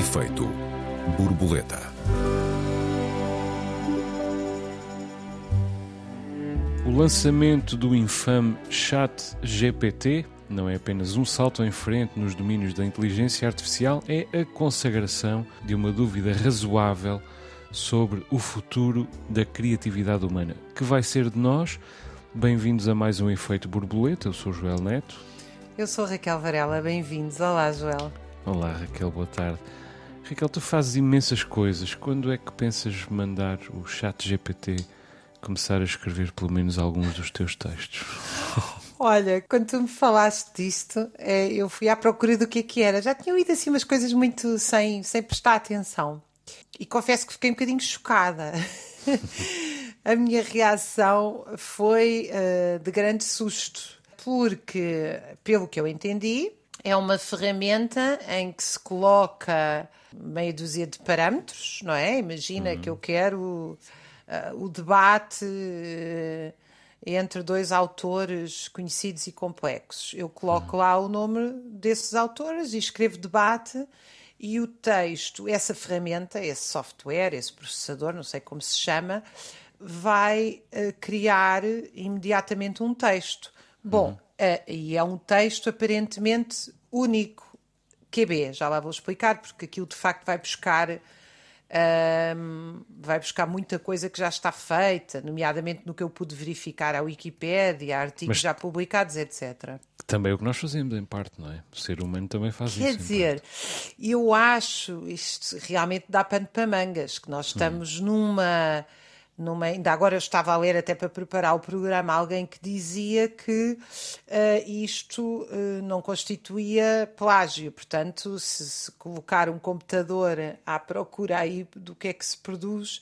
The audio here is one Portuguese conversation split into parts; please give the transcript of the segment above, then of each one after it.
Efeito borboleta. O lançamento do infame Chat GPT não é apenas um salto em frente nos domínios da inteligência artificial, é a consagração de uma dúvida razoável sobre o futuro da criatividade humana. Que vai ser de nós? Bem-vindos a mais um Efeito Borboleta. Eu sou Joel Neto. Eu sou Raquel Varela. Bem-vindos. Olá, Joel. Olá, Raquel. Boa tarde. Raquel, tu fazes imensas coisas. Quando é que pensas mandar o Chat GPT começar a escrever pelo menos alguns dos teus textos? Olha, quando tu me falaste disto, é, eu fui à procura do que é que era. Já tinha ouvido assim umas coisas muito sem, sem prestar atenção. E confesso que fiquei um bocadinho chocada. a minha reação foi uh, de grande susto, porque, pelo que eu entendi, é uma ferramenta em que se coloca meia dúzia de parâmetros, não é? Imagina uhum. que eu quero uh, o debate. Uh, entre dois autores conhecidos e complexos. Eu coloco lá o nome desses autores e escrevo debate e o texto, essa ferramenta, esse software, esse processador, não sei como se chama, vai uh, criar imediatamente um texto. Bom, uh, e é um texto aparentemente único. QB, já lá vou explicar, porque aquilo de facto vai buscar um, vai buscar muita coisa que já está feita, nomeadamente no que eu pude verificar à Wikipédia, artigos Mas já publicados, etc. Também é o que nós fazemos, em parte, não é? O ser humano também faz Quer isso. Quer dizer, eu acho, isto realmente dá pano para mangas, que nós hum. estamos hum. numa numa, ainda agora eu estava a ler até para preparar o programa alguém que dizia que uh, isto uh, não constituía plágio, portanto, se, se, colocar um computador à procura aí do que é que se produz,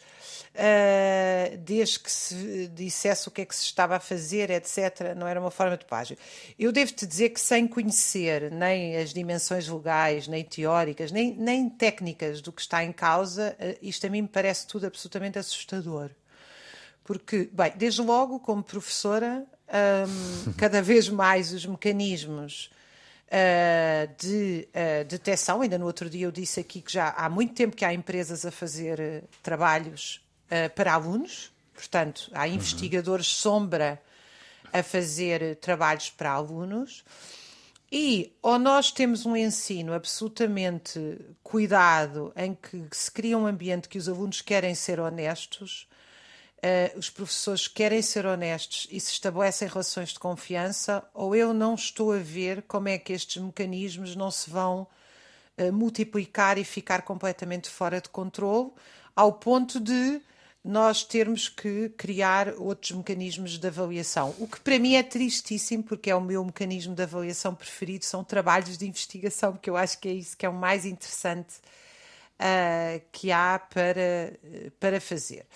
uh, desde que se dissesse o que é que se estava a fazer, etc., não era uma forma de plágio. Eu devo-te dizer que sem conhecer nem as dimensões legais, nem teóricas, nem, nem técnicas do que está em causa, isto a mim me parece tudo absolutamente assustador. Porque, bem, desde logo, como professora, um, cada vez mais os mecanismos uh, de uh, detecção, ainda no outro dia eu disse aqui que já há muito tempo que há empresas a fazer uh, trabalhos para alunos, portanto, há uhum. investigadores sombra a fazer trabalhos para alunos. E ou nós temos um ensino absolutamente cuidado, em que se cria um ambiente que os alunos querem ser honestos, uh, os professores querem ser honestos e se estabelecem relações de confiança, ou eu não estou a ver como é que estes mecanismos não se vão uh, multiplicar e ficar completamente fora de controle, ao ponto de nós termos que criar outros mecanismos de avaliação. O que para mim é tristíssimo, porque é o meu mecanismo de avaliação preferido, são trabalhos de investigação, porque eu acho que é isso que é o mais interessante uh, que há para, para fazer.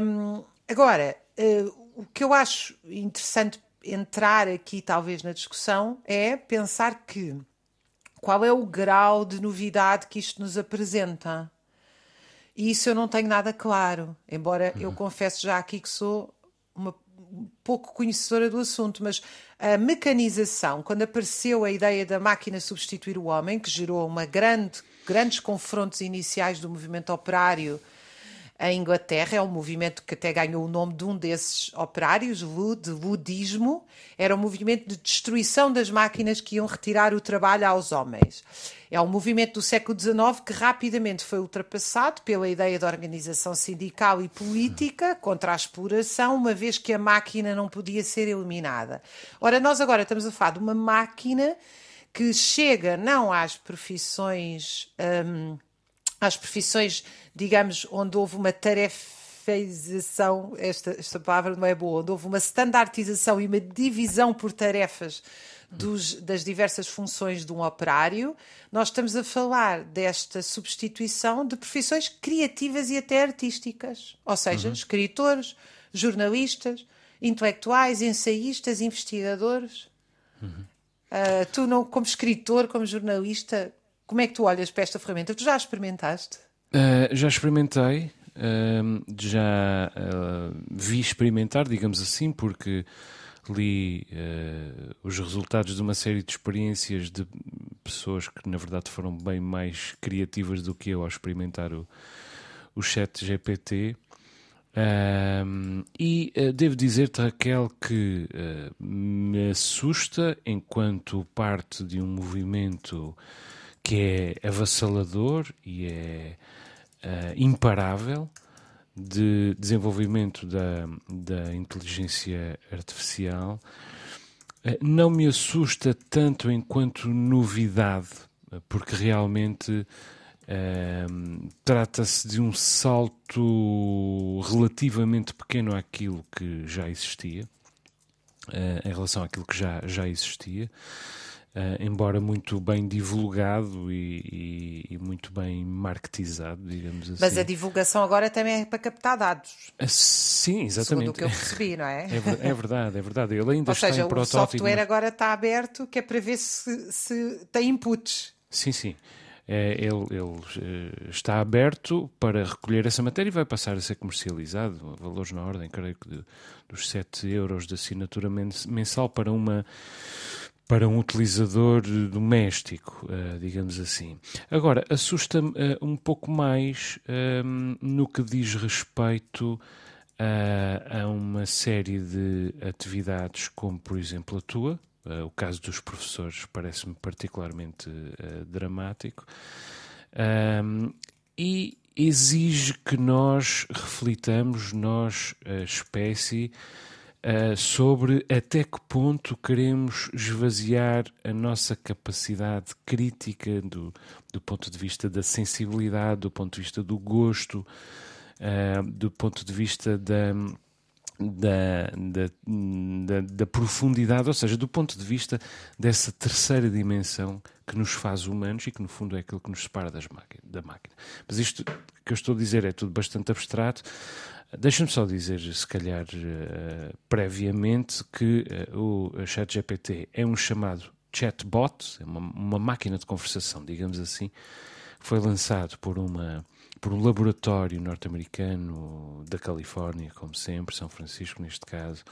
Um, agora, uh, o que eu acho interessante entrar aqui, talvez, na discussão é pensar que qual é o grau de novidade que isto nos apresenta. E isso eu não tenho nada claro, embora uhum. eu confesso já aqui que sou uma pouco conhecedora do assunto, mas a mecanização, quando apareceu a ideia da máquina substituir o homem, que gerou uma grande grandes confrontos iniciais do movimento operário em Inglaterra, é um movimento que até ganhou o nome de um desses operários, de ludismo, era um movimento de destruição das máquinas que iam retirar o trabalho aos homens. É um movimento do século XIX que rapidamente foi ultrapassado pela ideia de organização sindical e política contra a exploração, uma vez que a máquina não podia ser eliminada. Ora, nós agora estamos a falar de uma máquina que chega não às profissões, um, às profissões, digamos, onde houve uma tarefeização, esta, esta palavra não é boa, onde houve uma standardização e uma divisão por tarefas dos, das diversas funções de um operário, nós estamos a falar desta substituição de profissões criativas e até artísticas, ou seja, uhum. escritores, jornalistas, intelectuais, ensaístas, investigadores. Uhum. Uh, tu, não, como escritor, como jornalista, como é que tu olhas para esta ferramenta? Tu já experimentaste? Uh, já experimentei, uh, já vi experimentar, digamos assim, porque li os resultados de uma série de experiências de pessoas que na verdade foram bem mais criativas do que eu ao experimentar o, o chat GPT. Um, e uh, devo dizer-te, Raquel, que uh, me assusta enquanto parte de um movimento que é avassalador e é uh, imparável de desenvolvimento da, da inteligência artificial. não me assusta tanto enquanto novidade, porque realmente Trata-se de um salto relativamente pequeno àquilo que já existia, uh, em relação àquilo que já, já existia, uh, embora muito bem divulgado e, e, e, muito bem marketizado, digamos assim. Mas a divulgação agora também é para captar dados. Uh, sim, exatamente. Segundo o que eu percebi, não é? é, é verdade, é verdade. Ele ainda Ou está seja, em protótipo. o software agora está aberto, que é para ver se, se tem inputs. Sim, sim. É, ele, ele, eh, está aberto para recolher essa matéria e vai passar a ser comercializado, valores na ordem, creio que de, dos 7 euros de assinatura mensal para uma para um utilizador doméstico, uh, digamos assim. Agora, assusta-me uh, um pouco mais uh, no que diz respeito a uma série de atividades, como por exemplo a tua, o caso dos professores parece-me particularmente uh, dramático. E exige que nós reflitamos, nós, a espécie, sobre até que ponto queremos esvaziar a nossa capacidade crítica do, do ponto de vista da sensibilidade, do ponto de vista do gosto, do ponto de vista da da, da, da, da, profundidade, ou seja, do ponto de vista dessa terceira dimensão que nos faz humanos e que, no fundo, é aquilo que nos separa das da máquina. Mas isto que eu estou a dizer é tudo bastante abstrato. Deixa-me só dizer, se calhar, uh, previamente, que uh, o ChatGPT é um chamado chatbot, é uma, uma máquina de conversação, digamos assim, foi lançado por uma por um laboratório norte-americano da Califórnia, como sempre, São Francisco neste caso,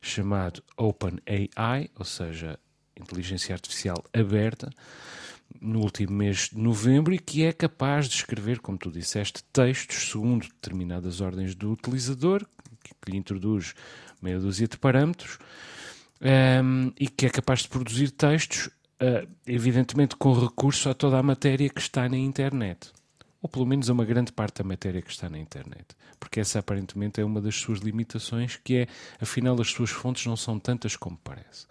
chamado OpenAI, ou seja, inteligência artificial aberta, no último mês de novembro e que é capaz de escrever, como tu disseste, textos segundo determinadas ordens do utilizador, que lhe introduz meia dúzia de parâmetros, um, ehm, e que é capaz de produzir textos, uh, evidentemente com recurso a toda a matéria que está na internet ou pelo menos a uma grande parte da matéria que está na internet. Porque essa aparentemente é uma das suas limitações, que é, afinal, as suas fontes não são tantas como parece.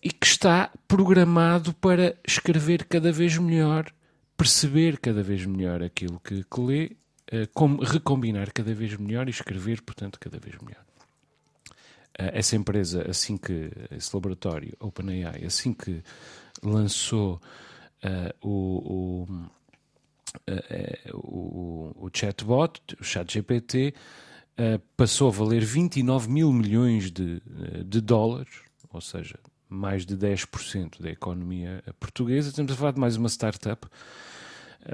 E que está programado para escrever cada vez melhor, perceber cada vez melhor aquilo que, que lê, eh, recombinar cada vez melhor e escrever, portanto, cada vez melhor. Eh, essa empresa, assim que, esse laboratório, OpenAI, assim que lançou uh, o, o o, o chatbot, o ChatGPT, uh, passou a valer 29 mil milhões de, de dólares, ou seja, mais de 10% da economia portuguesa. Estamos a falar de mais uma startup.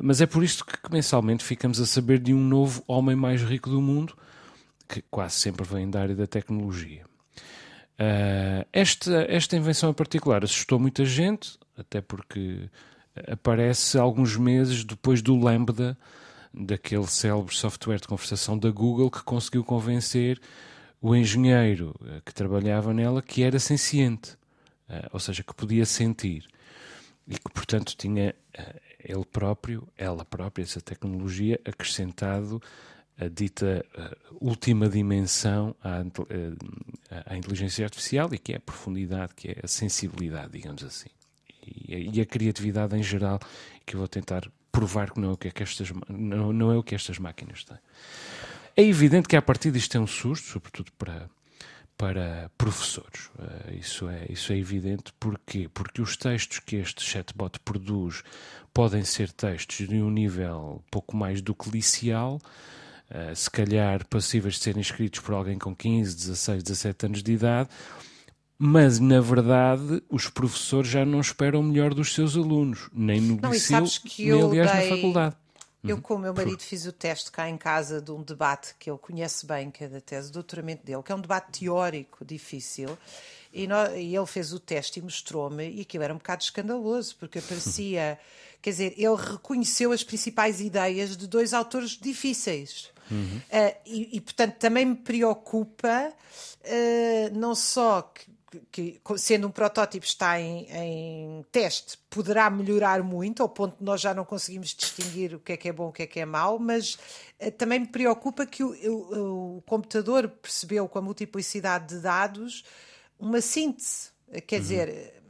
Mas é por isto que mensalmente ficamos a saber de um novo homem mais rico do mundo, que quase sempre vem da área da tecnologia. Uh, esta, esta invenção em particular assustou muita gente, até porque aparece alguns meses depois do Lambda, daquele célebre software de conversação da Google que conseguiu convencer o engenheiro eh, que trabalhava nela que era senciente, eh, ou seja, que podia sentir. E que, portanto, tinha eh, ele próprio, ela própria, essa tecnologia, acrescentado a dita última dimensão à, à inteligência artificial e que é a profundidade, que é a sensibilidade, digamos assim e, a criatividade em geral, que eu vou tentar provar que não é o que, é que estas, não, não é o que estas máquinas têm. É evidente que a partir disto é um susto, sobretudo para, para professores. Uh, isso, é, isso é evidente. Porquê? Porque os textos que este chatbot produz podem ser textos de um nível pouco mais do que licial, uh, se calhar passíveis de serem escritos por alguém com 15, 16, 17 anos de idade, mas, na verdade, os professores já não esperam melhor dos seus alunos, nem no não, liceu, nem, aliás, dei... na faculdade. Eu, uhum. com o meu marido, fiz o teste cá em casa de um debate que ele conhece bem, que é da tese de doutoramento dele, que é um debate teórico difícil, E, nós, e ele fez o teste e mostrou-me, e aquilo era um bocado escandaloso, porque aparecia. quer dizer, ele reconheceu as principais ideias de dois autores difíceis. Uhum. Uh, e, e, portanto, também me preocupa uh, não só que que, sendo um protótipo está em, em, teste, poderá melhorar muito, ao ponto de nós já não conseguimos distinguir o que é que é bom, o que é que é mau, mas uh, também me preocupa que o, o, o, computador percebeu com a multiplicidade de dados uma síntese. Quer uhum. dizer,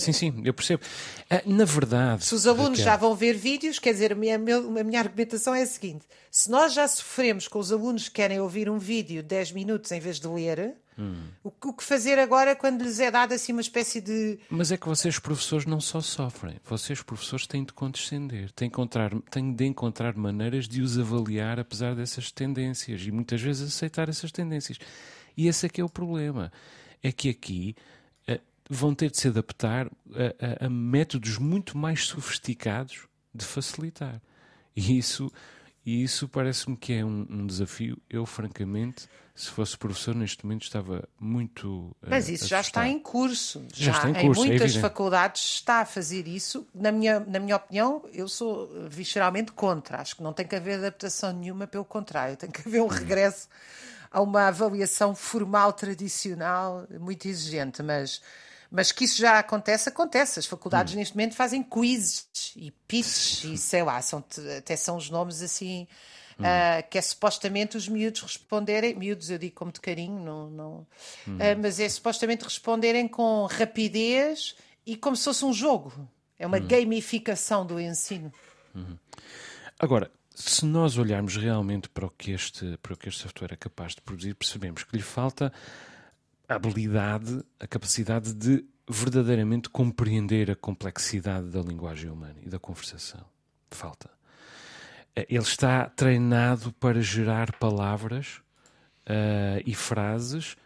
Sim, sim, eu percebo. Ah, na verdade. Se os alunos Raquel... já vão ver vídeos, quer dizer, a minha, a minha argumentação é a seguinte: se nós já sofremos com os alunos que querem ouvir um vídeo 10 minutos em vez de ler, hum. o, o, que fazer agora quando lhes é dada assim uma espécie de. Mas é que vocês, professores, não só sofrem, vocês, professores, têm de condescender, têm, encontrar, têm de encontrar maneiras de os avaliar apesar dessas tendências e muitas vezes aceitar essas tendências. E esse é que é o problema. É que aqui vão ter de se adaptar a, a, a métodos muito mais sofisticados de facilitar. E isso, e isso parece-me que é um, um, desafio. Eu, francamente, se fosse professor neste momento, estava muito. Eh, Mas isso já está em curso. Já, já está em, curso, em é muitas é faculdades está a fazer isso. Na minha, na minha opinião, eu sou visceralmente contra. Acho que não tem que haver adaptação nenhuma, pelo contrário, tem que haver um regresso a uma avaliação formal tradicional muito exigente. Mas mas que isso já acontece, acontece. As faculdades hum. neste momento fazem quizzes e pitches e sei lá, são, até são os nomes assim. Hum. Uh, que é supostamente os miúdos responderem, miúdos eu digo como de carinho, não, não, hum. uh, mas é supostamente responderem com rapidez e como se fosse um jogo. É uma hum. gamificação do ensino. Uhum. Agora, se nós olharmos realmente para o, que este, para o que este software é capaz de produzir, percebemos que lhe falta a habilidade, a capacidade de verdadeiramente compreender a complexidade da linguagem humana e da conversação. Falta. Eh, ele está treinado para gerar palavras uh, e frases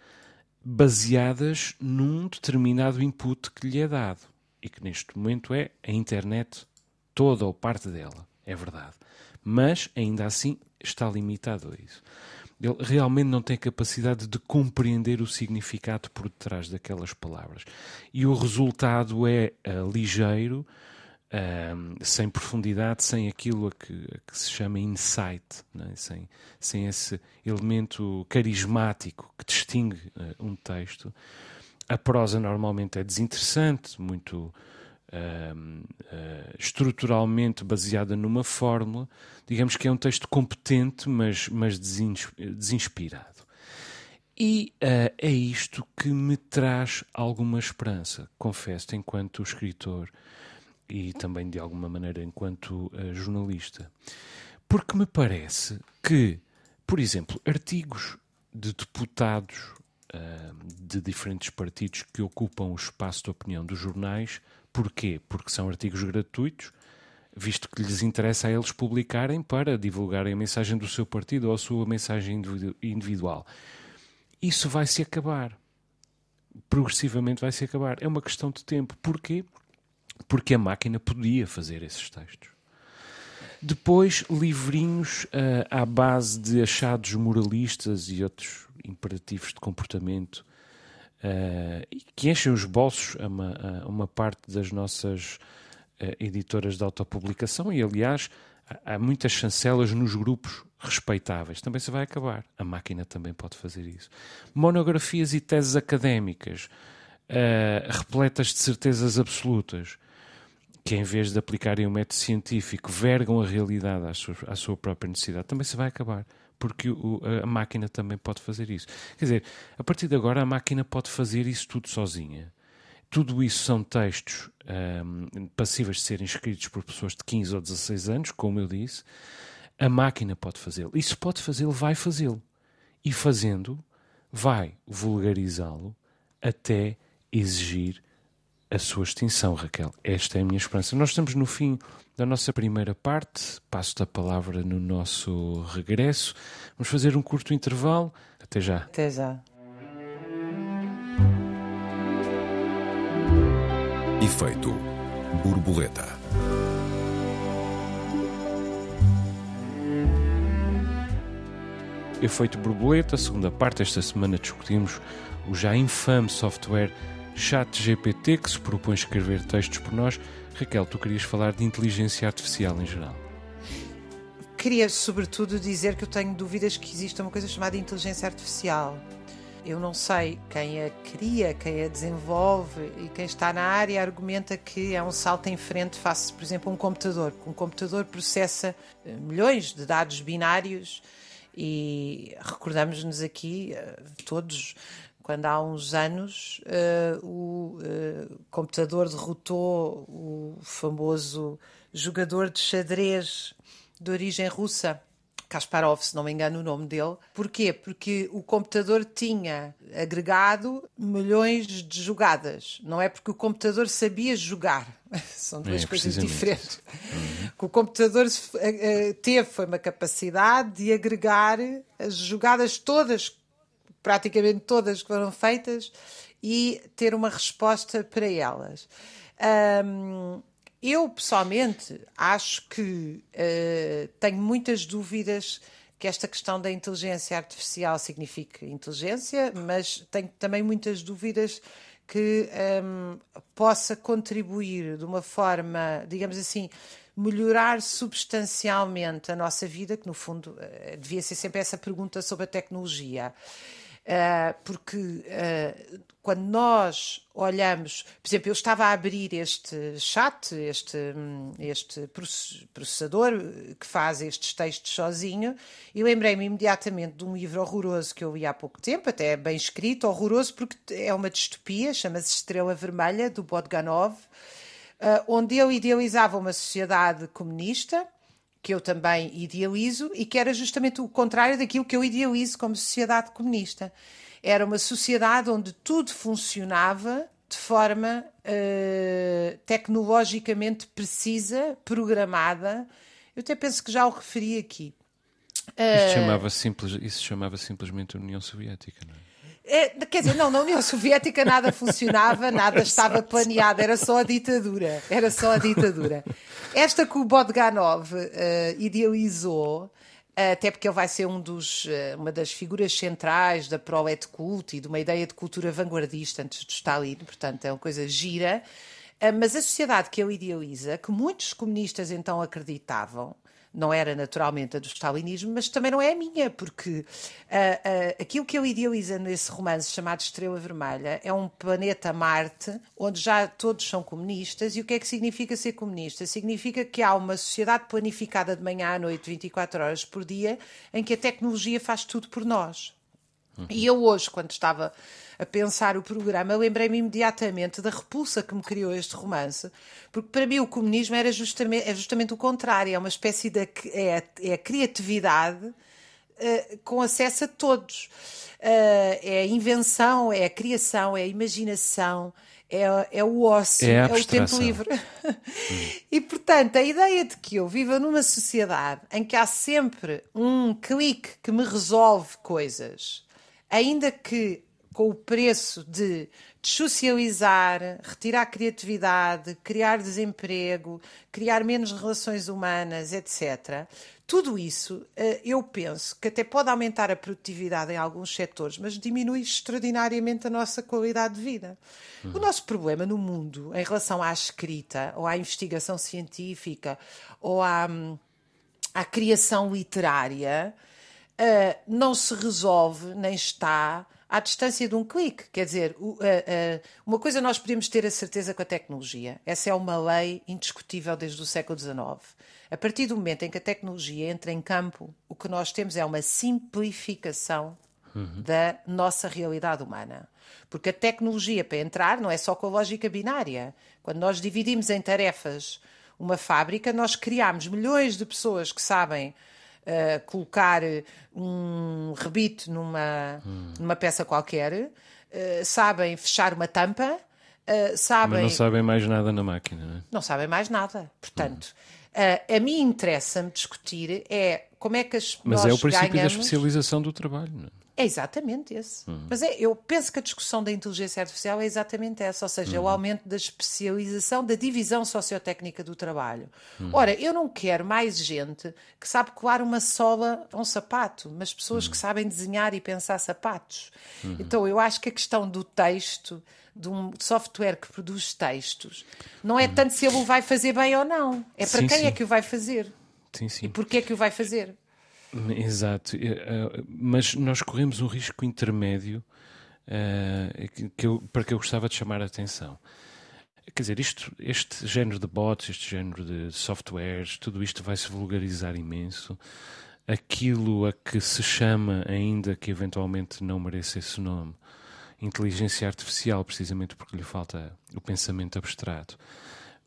baseadas num determinado input que lhe é dado e que neste momento é a internet toda ou parte dela, é verdade. Mas ainda assim está limitado a isso. Ele realmente não tem capacidade de compreender o significado por detrás daquelas palavras. E o resultado é uh, ligeiro, uh, sem profundidade, sem aquilo a que, a que se chama insight, é? sem, sem esse elemento carismático que distingue uh, um texto. A prosa normalmente é desinteressante, muito uh, estruturalmente baseada numa fórmula, digamos que é um texto competente, mas, mas desinspirado. E uh, é isto que me traz alguma esperança, confesso, enquanto escritor e também de alguma maneira enquanto uh, jornalista. Porque me parece que, por exemplo, artigos de deputados uh, de diferentes partidos que ocupam o espaço de opinião dos jornais Porquê? Porque são artigos gratuitos, visto que lhes interessa a eles publicarem para divulgarem a mensagem do seu partido ou a sua mensagem individual. Isso vai se acabar. Progressivamente vai se acabar. É uma questão de tempo. Porquê? Porque a máquina podia fazer esses textos. Depois, livrinhos uh, à base de achados moralistas e outros imperativos de comportamento uh, que enchem os bolsos a uma, a uma parte das nossas uh, editoras de autopublicação e, aliás, há, muitas chancelas nos grupos respeitáveis. Também se vai acabar. A máquina também pode fazer isso. Monografias e teses académicas uh, repletas de certezas absolutas que em vez de aplicarem o um método científico vergam a realidade à sua, à sua própria necessidade, também se vai acabar porque o, a máquina também pode fazer isso. Quer dizer, a partir de agora a máquina pode fazer isso tudo sozinha. Tudo isso são textos um, passíveis de serem escritos por pessoas de 15 ou 16 anos, como eu disse. A máquina pode fazê-lo. E se pode fazê-lo, vai fazê-lo. E fazendo, vai vulgarizá-lo até exigir a sua extinção, Raquel. Esta é a minha esperança. Nós estamos no fim da nossa primeira parte. Passo a palavra no nosso regresso. Vamos fazer um curto intervalo. Até já. Até já. Efeito borboleta. Efeito Borboleta, segunda parte, esta semana discutimos o já infame software ChatGPT que se propõe escrever textos por nós. Raquel, tu querias falar de inteligência artificial em geral. Queria, sobretudo, dizer que eu tenho dúvidas que exista uma coisa chamada inteligência artificial. Eu não sei quem a cria, quem a desenvolve e quem está na área argumenta que é um salto em frente face, por exemplo, a um computador. Um computador processa eh, milhões de dados binários e recordamos-nos aqui, eh, todos, quando há uns anos uh, o uh, computador derrotou o famoso jogador de xadrez de origem russa, Kasparov, se não me engano o nome dele. Porquê? Porque o computador tinha agregado milhões de jogadas. Não é porque o computador sabia jogar. São duas é, coisas diferentes. Uhum. O que o computador eh, teve foi uma capacidade de agregar as jogadas todas, praticamente todas que foram feitas, e ter uma resposta para elas. Um, eu, pessoalmente, acho que uh, tenho muitas dúvidas que esta questão da inteligência artificial signifique inteligência, mas tenho também muitas dúvidas que um, possa contribuir de uma forma, digamos assim, melhorar substancialmente a nossa vida, que no fundo uh, devia ser sempre essa pergunta sobre a tecnologia. Uh, porque uh, quando nós olhamos, por exemplo, eu estava a abrir este chat, este, este processador que faz estes textos sozinho, e lembrei-me imediatamente de um livro horroroso que eu li há pouco tempo, até bem escrito, horroroso porque é uma distopia, chama-se Estrela Vermelha, do Bodganov, onde eu idealizava uma sociedade comunista que eu também idealizo e que era justamente o contrário daquilo que eu idealizo como sociedade comunista. Era uma sociedade onde tudo funcionava de forma uh, tecnologicamente precisa, programada. Eu até penso que já o referi aqui. Uh, chamava simples, isso chamava simplesmente União Soviética, não é? É, quer dizer, não, na União Soviética nada funcionava, nada estava planeado, era só a ditadura. Era só a ditadura. Esta que o Bodganov uh, idealizou, até porque ele vai ser um dos, uh, uma das figuras centrais da Prolet Cult e de uma ideia de cultura vanguardista antes do Stalin, portanto é uma coisa gira. Mas a sociedade que ele idealiza, que muitos comunistas então acreditavam, não era naturalmente a do stalinismo, mas também não é a minha, porque uh, uh, aquilo que ele idealiza nesse romance chamado Estrela Vermelha é um planeta Marte onde já todos são comunistas. E o que é que significa ser comunista? Significa que há uma sociedade planificada de manhã à noite, 24 horas por dia, em que a tecnologia faz tudo por nós. Uhum. E eu hoje, quando estava a pensar o programa, lembrei-me imediatamente da repulsa que me criou este romance, porque para mim o comunismo era justamente, é justamente o contrário, é uma espécie de é, é a criatividade uh, com acesso a todos. Uh, é a invenção, é a criação, é a imaginação, é, é o ócio, é, é o tempo livre. e portanto, a ideia de que eu viva numa sociedade em que há sempre um clique que me resolve coisas, ainda que com o preço de socializar, retirar criatividade, criar desemprego, criar menos relações humanas, etc. Tudo isso, eh, eu penso que até pode aumentar a produtividade em alguns setores, mas diminui extraordinariamente a nossa qualidade de vida. Uhum. O nosso problema no mundo, em relação à escrita, ou à investigação científica, ou à, hum, à criação literária, uh, não se resolve nem está à distância de um clique. Quer dizer, uma coisa nós podemos ter a certeza com a tecnologia. Essa é uma lei indiscutível desde o século XIX. A partir do momento em que a tecnologia entra em campo, o que nós temos é uma simplificação uhum. da nossa realidade humana. Porque a tecnologia, para entrar, não é só com a lógica binária. Quando nós dividimos em tarefas uma fábrica, nós criamos milhões de pessoas que sabem uh, colocar um rebite numa, hum. numa peça qualquer, uh, sabem fechar uma tampa, uh, sabem. Mas não sabem mais nada na máquina, não é? Não sabem mais nada. Portanto, hum. a mim interessa-me discutir é como é que as Mas é o princípio ganhamos... da especialização do trabalho, não é? É exatamente esse. Uhum. Mas é, eu penso que a discussão da inteligência artificial é exatamente essa, ou seja, uhum. o aumento da especialização, da divisão sociotécnica do trabalho. Uhum. Ora, eu não quero mais gente que sabe colar uma sola a um sapato, mas pessoas que sabem desenhar e pensar sapatos. Então, eu acho que a questão do texto, de um software que produz textos, não é tanto se ele o vai fazer bem ou não, é para sim, quem é sim. é que o vai fazer. Sim, sim. E porquê é que o vai fazer? Exato, eh, eh, mas nós corremos um risco intermédio uh, que eu, para que eu gostava de chamar a atenção. Quer dizer, isto, este género de bots, este género de softwares, tudo isto vai se vulgarizar imenso. Aquilo a que se chama, ainda que eventualmente não mereça esse nome, inteligência artificial, precisamente porque lhe falta o pensamento abstrato,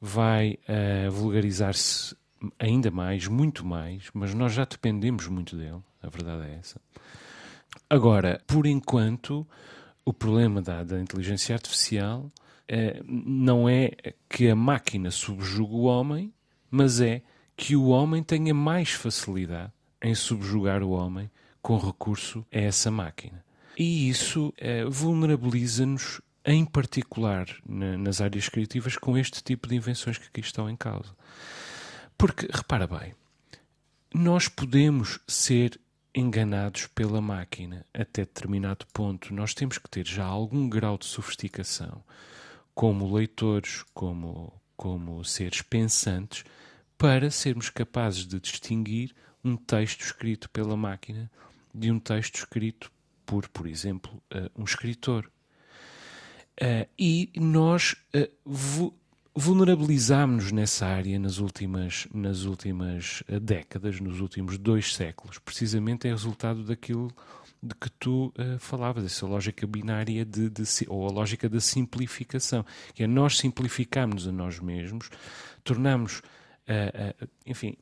vai uh, vulgarizar-se ainda mais, muito mais, mas nós já dependemos muito dele, a verdade é essa. Agora, por enquanto, o problema da, da inteligência artificial é, não é que a máquina subjugue o homem, mas é que o homem tenha mais facilidade em subjugar o homem com recurso a essa máquina. E isso é, vulnerabiliza-nos, em particular na, nas áreas criativas, com este tipo de invenções que aqui estão em causa. Porque, repara bem, nós podemos ser enganados pela máquina até determinado ponto. Nós temos que ter já algum grau de sofisticação, como leitores, como, como seres pensantes, para sermos capazes de distinguir um texto escrito pela máquina de um texto escrito por, por exemplo, uh, um escritor. Uh, e nós uh, vulnerabilizámos-nos nessa área nas últimas, nas últimas eh, décadas, nos últimos dois séculos. Precisamente é resultado daquilo de que tu uh, falavas, essa lógica binária de, de, ou a lógica da simplificação, que é nós simplificamos a nós mesmos, tornamos, uh, uh, enfim,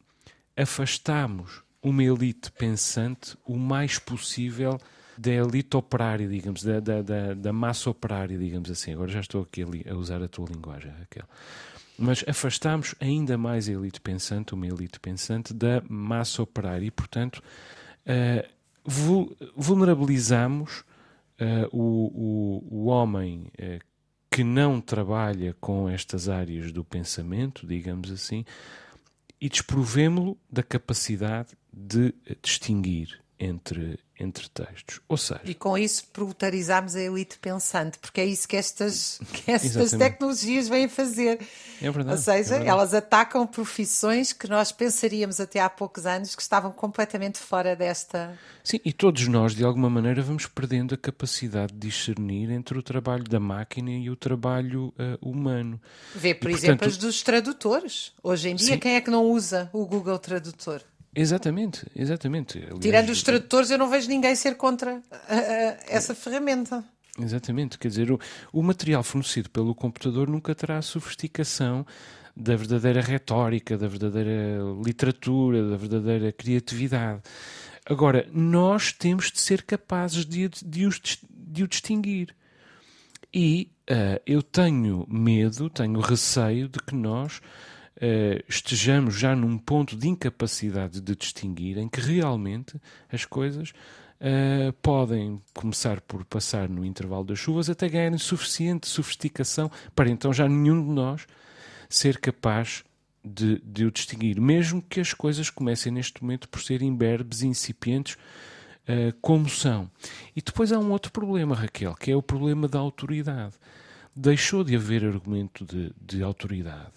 afastamos uma elite pensante o mais possível da elite operária, digamos, da, da, da, da, massa operária, digamos assim. Agora já estou aqui a, usar a tua linguagem, Raquel. Mas afastamos ainda mais a elite pensante, uma elite pensante, da massa operária e, portanto, uh, vulnerabilizamos uh, o, o, o, homem uh, que não trabalha com estas áreas do pensamento, digamos assim, e desprovemo-lo da capacidade de distinguir entre, entre textos. Ou seja, e com isso proletarizámos a elite pensante, porque é isso que estas, que estas tecnologias vêm fazer. É verdade. Ou seja, é elas atacam profissões que nós pensaríamos até há poucos anos que estavam completamente fora desta. Sim, e todos nós, de alguma maneira, vamos perdendo a capacidade de discernir entre o trabalho da máquina e o trabalho uh, humano. Vê, por e, exemplo, portanto... as dos tradutores. Hoje em dia, Sim. quem é que não usa o Google Tradutor? Exatamente, exatamente. Aliás, Tirando os tradutores, eu não vejo ninguém ser contra uh, uh, essa ferramenta. Exatamente, quer dizer, o, o, material fornecido pelo computador nunca terá a sofisticação da verdadeira retórica, da verdadeira literatura, da verdadeira criatividade. Agora, nós temos de ser capazes de, de, os, de o distinguir. E uh, eu tenho medo, tenho receio de que nós estejamos já num ponto de incapacidade de distinguir em que realmente as coisas uh, podem começar por passar no intervalo das chuvas até ganharem suficiente sofisticação para então já nenhum de nós ser capaz de, de o distinguir, mesmo que as coisas comecem neste momento por serem imberbes incipientes. Uh, como são. E depois há um outro problema, Raquel, que é o problema da autoridade. Deixou de haver argumento de, de autoridade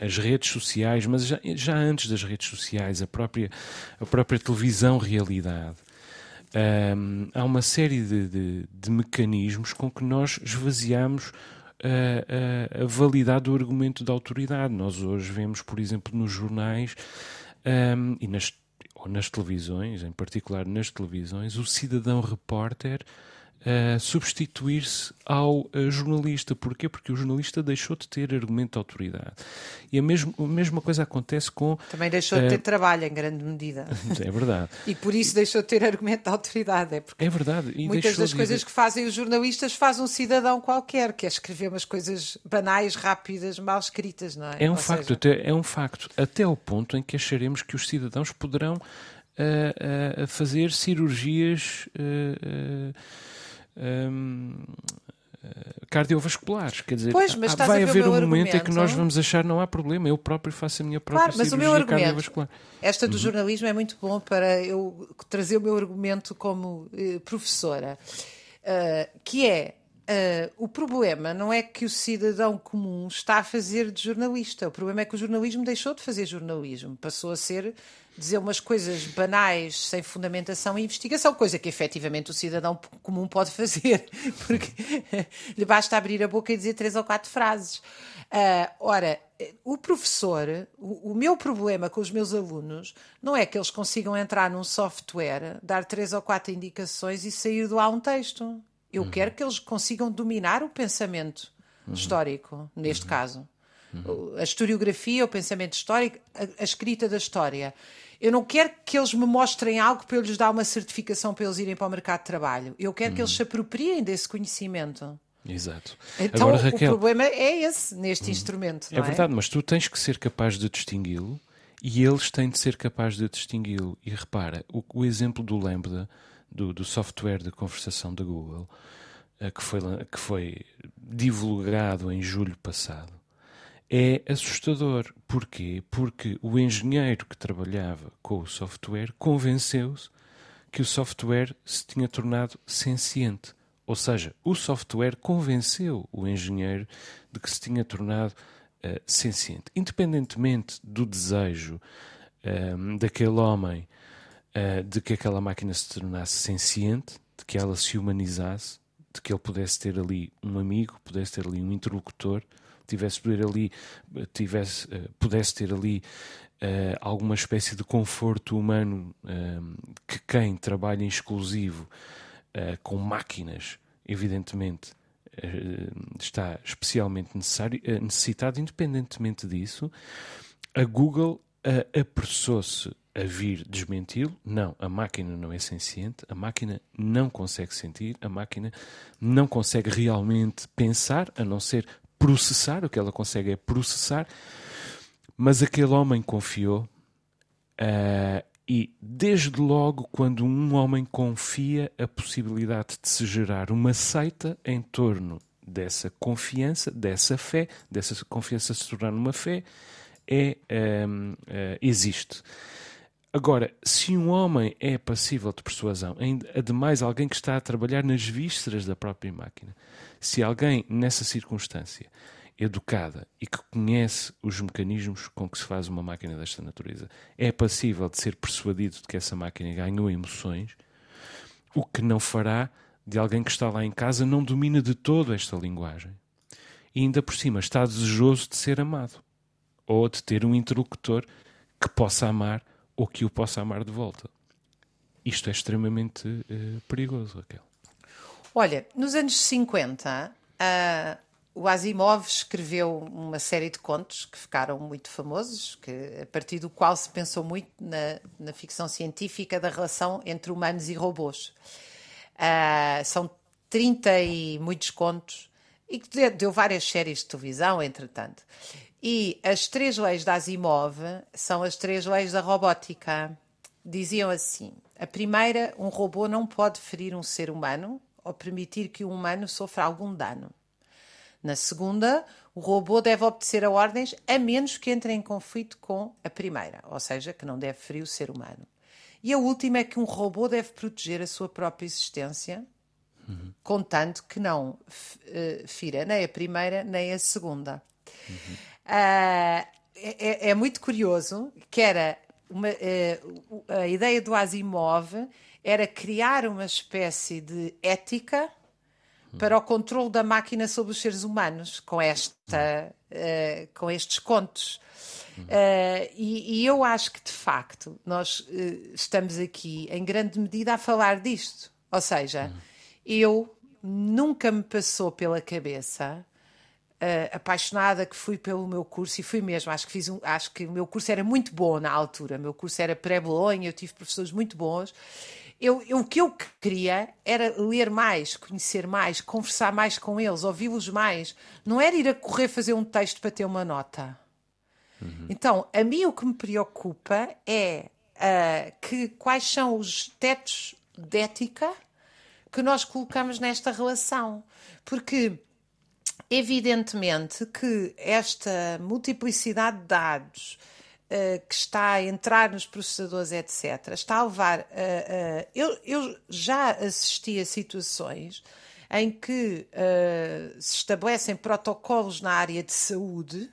as redes sociais, mas já, já, antes das redes sociais, a própria, a própria televisão realidade. Um, há uma série de, de, de, mecanismos com que nós esvaziamos a, a, a, validade do argumento da autoridade. Nós hoje vemos, por exemplo, nos jornais um, e nas, ou nas televisões, em particular nas televisões, o cidadão repórter uh, substituir-se ao uh, jornalista. Porquê? Porque o jornalista deixou de ter argumento de autoridade. E a, mesmo, a mesma coisa acontece com. Também deixou uh, de ter trabalho, em grande medida. É verdade. e por isso deixou de ter argumento de autoridade. É, porque é verdade. E muitas das coisas que fazem os jornalistas faz um cidadão qualquer, que é escrever umas coisas banais, rápidas, mal escritas, não é? É um Ou facto, seja... até, é um facto. Até o ponto em que acharemos que os cidadãos poderão fazer cirurgias. Um, cardiovasculares. Quer dizer, pois, mas vai haver um momento em que nós vamos achar não há problema, eu próprio faço a minha própria claro, mas o meu argumento, cardiovascular. Esta do uhum. jornalismo é muito bom para eu trazer o meu argumento como eh, professora, uh, que é Uh, o problema não é que o cidadão comum está a fazer de jornalista. O problema é que o jornalismo deixou de fazer jornalismo. Passou a ser dizer umas coisas banais, sem fundamentação e investigação, coisa que efetivamente o cidadão comum pode fazer, porque lhe basta abrir a boca e dizer três ou quatro frases. Uh, ora, o professor, o, o, meu problema com os meus alunos não é que eles consigam entrar num software, dar três ou quatro indicações e sair do lá um texto. Eu uhum. quero que eles consigam dominar o pensamento uhum. histórico, neste uhum. caso. Uhum. A historiografia, o pensamento histórico, a, a, escrita da história. Eu não quero que eles me mostrem algo para eu lhes dar uma certificação para eles irem para o mercado de trabalho. Eu quero que eles se apropriem desse conhecimento. Exato. Então, Agora, Raquel, o problema é esse, neste uhum. instrumento. É, é verdade, mas tu tens que ser capaz de distingui-lo e eles têm de ser capazes de distingui-lo. E repara, o, o exemplo do Lambda do, do software de conversação da Google, uh, que, foi, que foi divulgado em julho passado, é assustador. Porquê? Porque o engenheiro que trabalhava com o software convenceu-se que o software se tinha tornado senciente. Ou seja, o software convenceu o engenheiro de que se tinha tornado uh, senciente. Independentemente do desejo um, eh, daquele homem uh, de que aquela máquina se tornasse senciente, de que ela se humanizasse, de que ele pudesse ter ali um amigo, pudesse ter ali um interlocutor, tivesse poder ali, tivesse, uh, pudesse ter ali uh, alguma espécie de conforto humano que quem trabalha em exclusivo com máquinas, evidentemente, está especialmente necessário, necessitado. Independentemente disso, a Google apressou-se a vir desmenti-lo. Não, a máquina não é senciente, a máquina não consegue sentir, a máquina não consegue realmente pensar, a não ser processar, o que ela consegue é processar. Mas aquele homem confiou, uh, e desde logo, quando um homem confia, a possibilidade de se gerar uma seita em torno dessa confiança, dessa fé, dessa confiança se tornar uma fé, é, um, uh, eh, existe. Agora, se um homem é passível de persuasão, ademais alguém que está a trabalhar nas vísceras da própria máquina, se alguém nessa circunstância educada e que conhece os mecanismos com que se faz uma máquina desta natureza, é passível de ser persuadido de que essa máquina ganhou emoções, o que não fará de alguém que está lá em casa não domina de todo esta linguagem. E ainda por cima está desejoso de ser amado ou de ter um interlocutor que possa amar ou que o possa amar de volta. Isto é extremamente uh, perigoso, Raquel. Olha, nos anos 50, uh, o Asimov escreveu uma série de contos que ficaram muito famosos, que, a partir do qual se pensou muito na, na ficção científica da relação entre humanos e robôs. Uh, são 30 e muitos contos, e que deu várias séries de televisão, entretanto. E as três leis da Asimov são as três leis da robótica. Diziam assim: a primeira, um robô não pode ferir um ser humano ou permitir que um humano sofra algum dano. Na segunda, o robô deve obedecer a ordens a menos que entre em conflito com a primeira, ou seja, que não deve ferir o ser humano. E a última é que um robô deve proteger a sua própria existência, uhum. contanto que não uh, fira nem a primeira nem a segunda. Uhum. Uh, é, é, muito curioso que era uma, uh, a ideia do Asimov era criar uma espécie de ética para o controle da máquina sobre os seres humanos com esta uh, com estes contos. Uh, e, e, eu acho que de facto nós uh, estamos aqui em grande medida a falar disto. Ou seja eu nunca me passou pela cabeça uh, apaixonada que fui pelo meu curso e fui mesmo. Acho que fiz um, acho que o meu curso era muito bom na altura. O meu curso era pré-Bolonha, eu tive professores muito bons. Eu, eu, o que eu queria era ler mais, conhecer mais, conversar mais com eles, ouvi-los mais. Não era ir a correr fazer um texto para ter uma nota. Uhum. Então, a mim o que me preocupa é uh, que, quais são os tetos de ética que nós colocamos nesta relação. Porque, evidentemente, que esta multiplicidade de dados uh, que está a entrar nos processadores, etc., está a levar. Uh, eu, eu já assisti a situações em que se estabelecem protocolos na área de saúde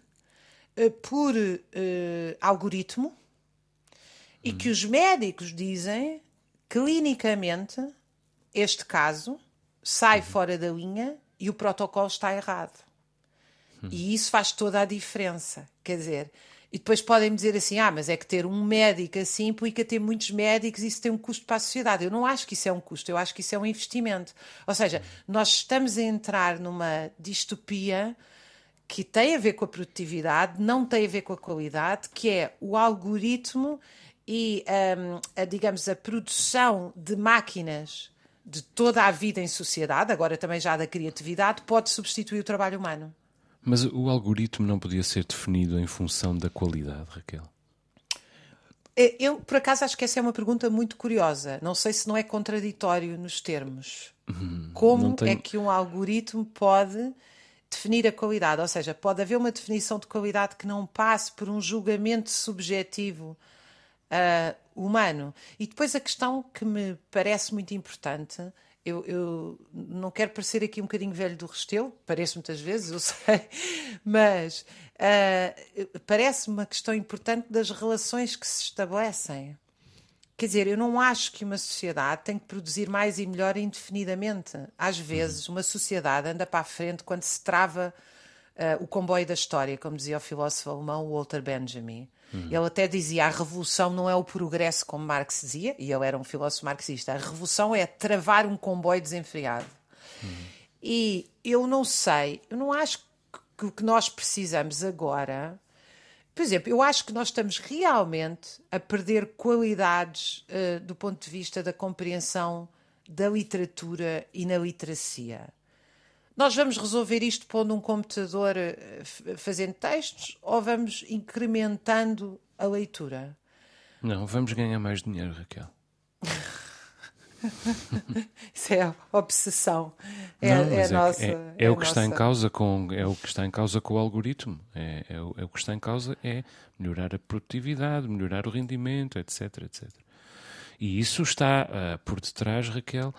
por algoritmo e que os médicos dizem clinicamente este caso sai uhum. fora da linha e o protocolo está errado. Uhum. E isso faz toda a diferença. Quer dizer, e depois podem me dizer assim: ah, mas é que ter um médico assim implica ter muitos médicos e isso tem um custo para a sociedade. Eu não acho que isso é um custo, eu acho que isso é um investimento. Ou seja, nós estamos a entrar numa distopia que tem a ver com a produtividade, não tem a ver com a qualidade, que é o algoritmo e, um, a, digamos, a produção de máquinas de toda a vida em sociedade, agora também já da criatividade, pode substituir o trabalho humano. Mas o algoritmo não podia ser definido em função da qualidade, Raquel? É, eu, por acaso, acho que essa é uma pergunta muito curiosa. Não sei se não é contraditório nos termos. Hum, Como tenho... é que um algoritmo pode definir a qualidade? Ou seja, pode haver uma definição de qualidade que não passe por um julgamento subjetivo uh, humano. E depois a questão que me parece muito importante. Eu, eu, não quero parecer aqui um bocadinho velho do Restelo, pareço muitas vezes, eu sei, mas uh, parece uma questão importante das relações que se estabelecem. Quer dizer, eu não acho que uma sociedade tem que produzir mais e melhor indefinidamente. Às vezes, uma sociedade anda para a frente quando se trava uh, o comboio da história, como dizia o filósofo alemão Walter Benjamin. Uhum. Ele até dizia a revolução não é o progresso, como Marx dizia, e ele era um filósofo marxista. A revolução é travar um comboio desenfreado. Uhum. E eu não sei, eu não acho que o que nós precisamos agora. Por exemplo, eu acho que nós estamos realmente a perder qualidades uh, do ponto de vista da compreensão da literatura e na literacia. Nós vamos resolver isto pondo um computador eh, fazendo textos ou vamos incrementando a leitura? Não, vamos ganhar mais dinheiro, Raquel. Isso é obsessão. É, Não, é, é, nossa, é, é, é o que nossa... está em causa com é o que está em causa com o algoritmo. É, é, o, é o que está em causa é melhorar a produtividade, melhorar o rendimento, etc, etc. E isso está uh, por detrás, Raquel,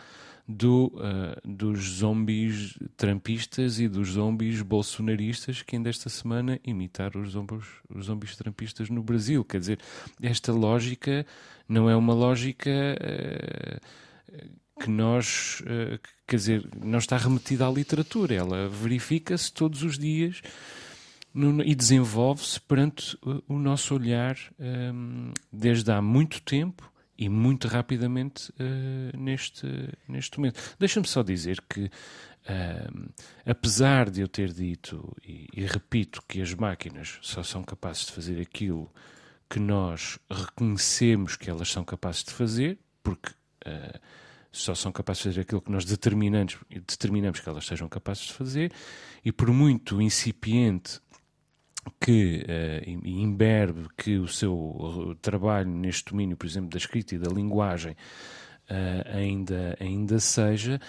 do, uh, dos zombies trampistas e dos zombies bolsonaristas que ainda esta semana imitaram os zombies, os zombies trampistas no Brasil. Quer dizer, esta lógica não é uma lógica uh, que nós, uh, quer dizer, não está remetida à literatura, ela verifica-se todos os dias. No, e desenvolve-se perante o nosso olhar um, desde há muito tempo e muito rapidamente uh, neste, neste momento. Deixa-me só dizer que, uh, apesar de eu ter dito, e, e, repito, que as máquinas só são capazes de fazer aquilo que nós reconhecemos que elas são capazes de fazer, porque uh, só são capazes de fazer aquilo que nós determinamos, determinamos que elas sejam capazes de fazer, e por muito incipiente que uh, imberbe que o seu trabalho neste domínio, por exemplo, da escrita e da linguagem, uh, ainda, ainda seja,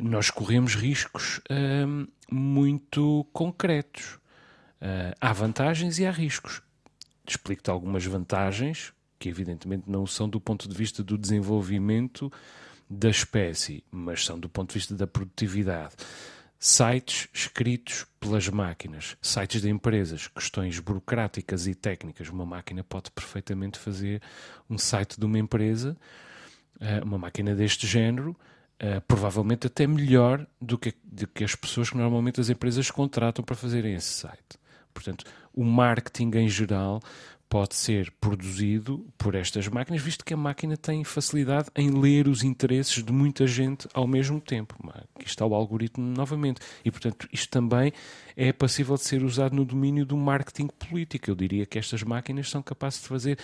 nós corremos riscos uh, muito concretos. Há vantagens e há riscos. Explico-te algumas vantagens, que evidentemente não são do ponto de vista do desenvolvimento da espécie, mas são do ponto de vista da produtividade sites escritos pelas máquinas, sites de empresas, questões burocráticas e técnicas. Uma máquina pode perfeitamente fazer um site de uma empresa, eh, uma máquina deste género, eh, provavelmente até melhor do que, do que as pessoas que normalmente as empresas contratam para fazerem esse site. Portanto, o marketing em geral pode ser produzido por estas máquinas, visto que a máquina tem facilidade em ler os interesses de muita gente ao mesmo tempo. Aqui está o algoritmo novamente. E, portanto, isto também é passível de ser usado no domínio do marketing político. Eu diria que estas máquinas são capazes de fazer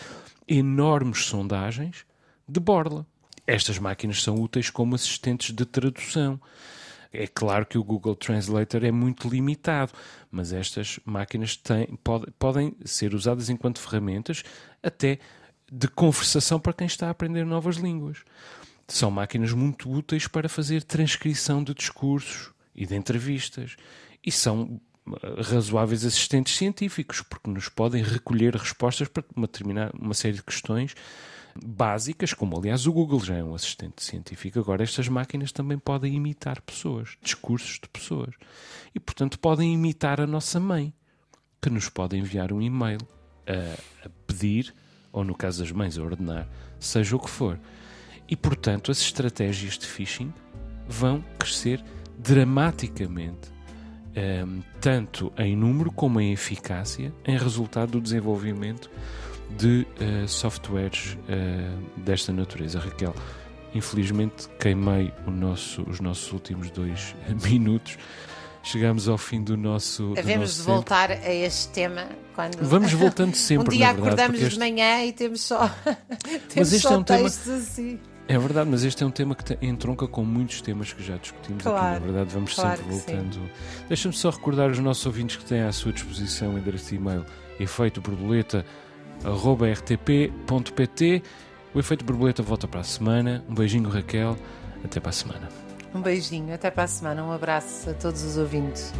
enormes sondagens de borla. Estas máquinas são úteis como assistentes de tradução. É claro que o Google Translator é muito limitado, mas estas máquinas têm, pode, podem ser usadas enquanto ferramentas até de conversação para quem está a aprender novas línguas. São máquinas muito úteis para fazer transcrição de discursos e de entrevistas. E são eh, razoáveis assistentes científicos, porque nos podem recolher respostas para uma, uma série de questões básicas, como aliás o Google já é um assistente científico. Agora, estas máquinas também podem imitar pessoas, discursos de pessoas. E, portanto, podem imitar a nossa mãe, que nos pode enviar um e-mail a, a pedir, ou no caso das mães, a ordenar, seja o que for. E, portanto, as estratégias de phishing vão crescer dramaticamente, um, ehm, tanto em número como em eficácia, em resultado do desenvolvimento de uh, softwares uh, desta natureza. Raquel, infelizmente queimei nosso, os nossos últimos dois minutos. Chegamos ao fim do nosso. Havemos de voltar a este tema quando. Vamos voltando sempre. um dia verdade, acordamos este... de manhã e temos só, temos mas este só é um tema... assim. É verdade, mas este é um tema que entronca com muitos temas que já discutimos claro, aqui. Na verdade, vamos claro sempre voltando. Deixa-me só recordar os nossos ouvintes que têm à sua disposição o endereço de e-mail efeito borboleta rtp.pt. O Efeito Borboleta volta para a semana. Um beijinho, Raquel. Até para a semana. Um beijinho, até para a semana. Um abraço a todos os ouvintes.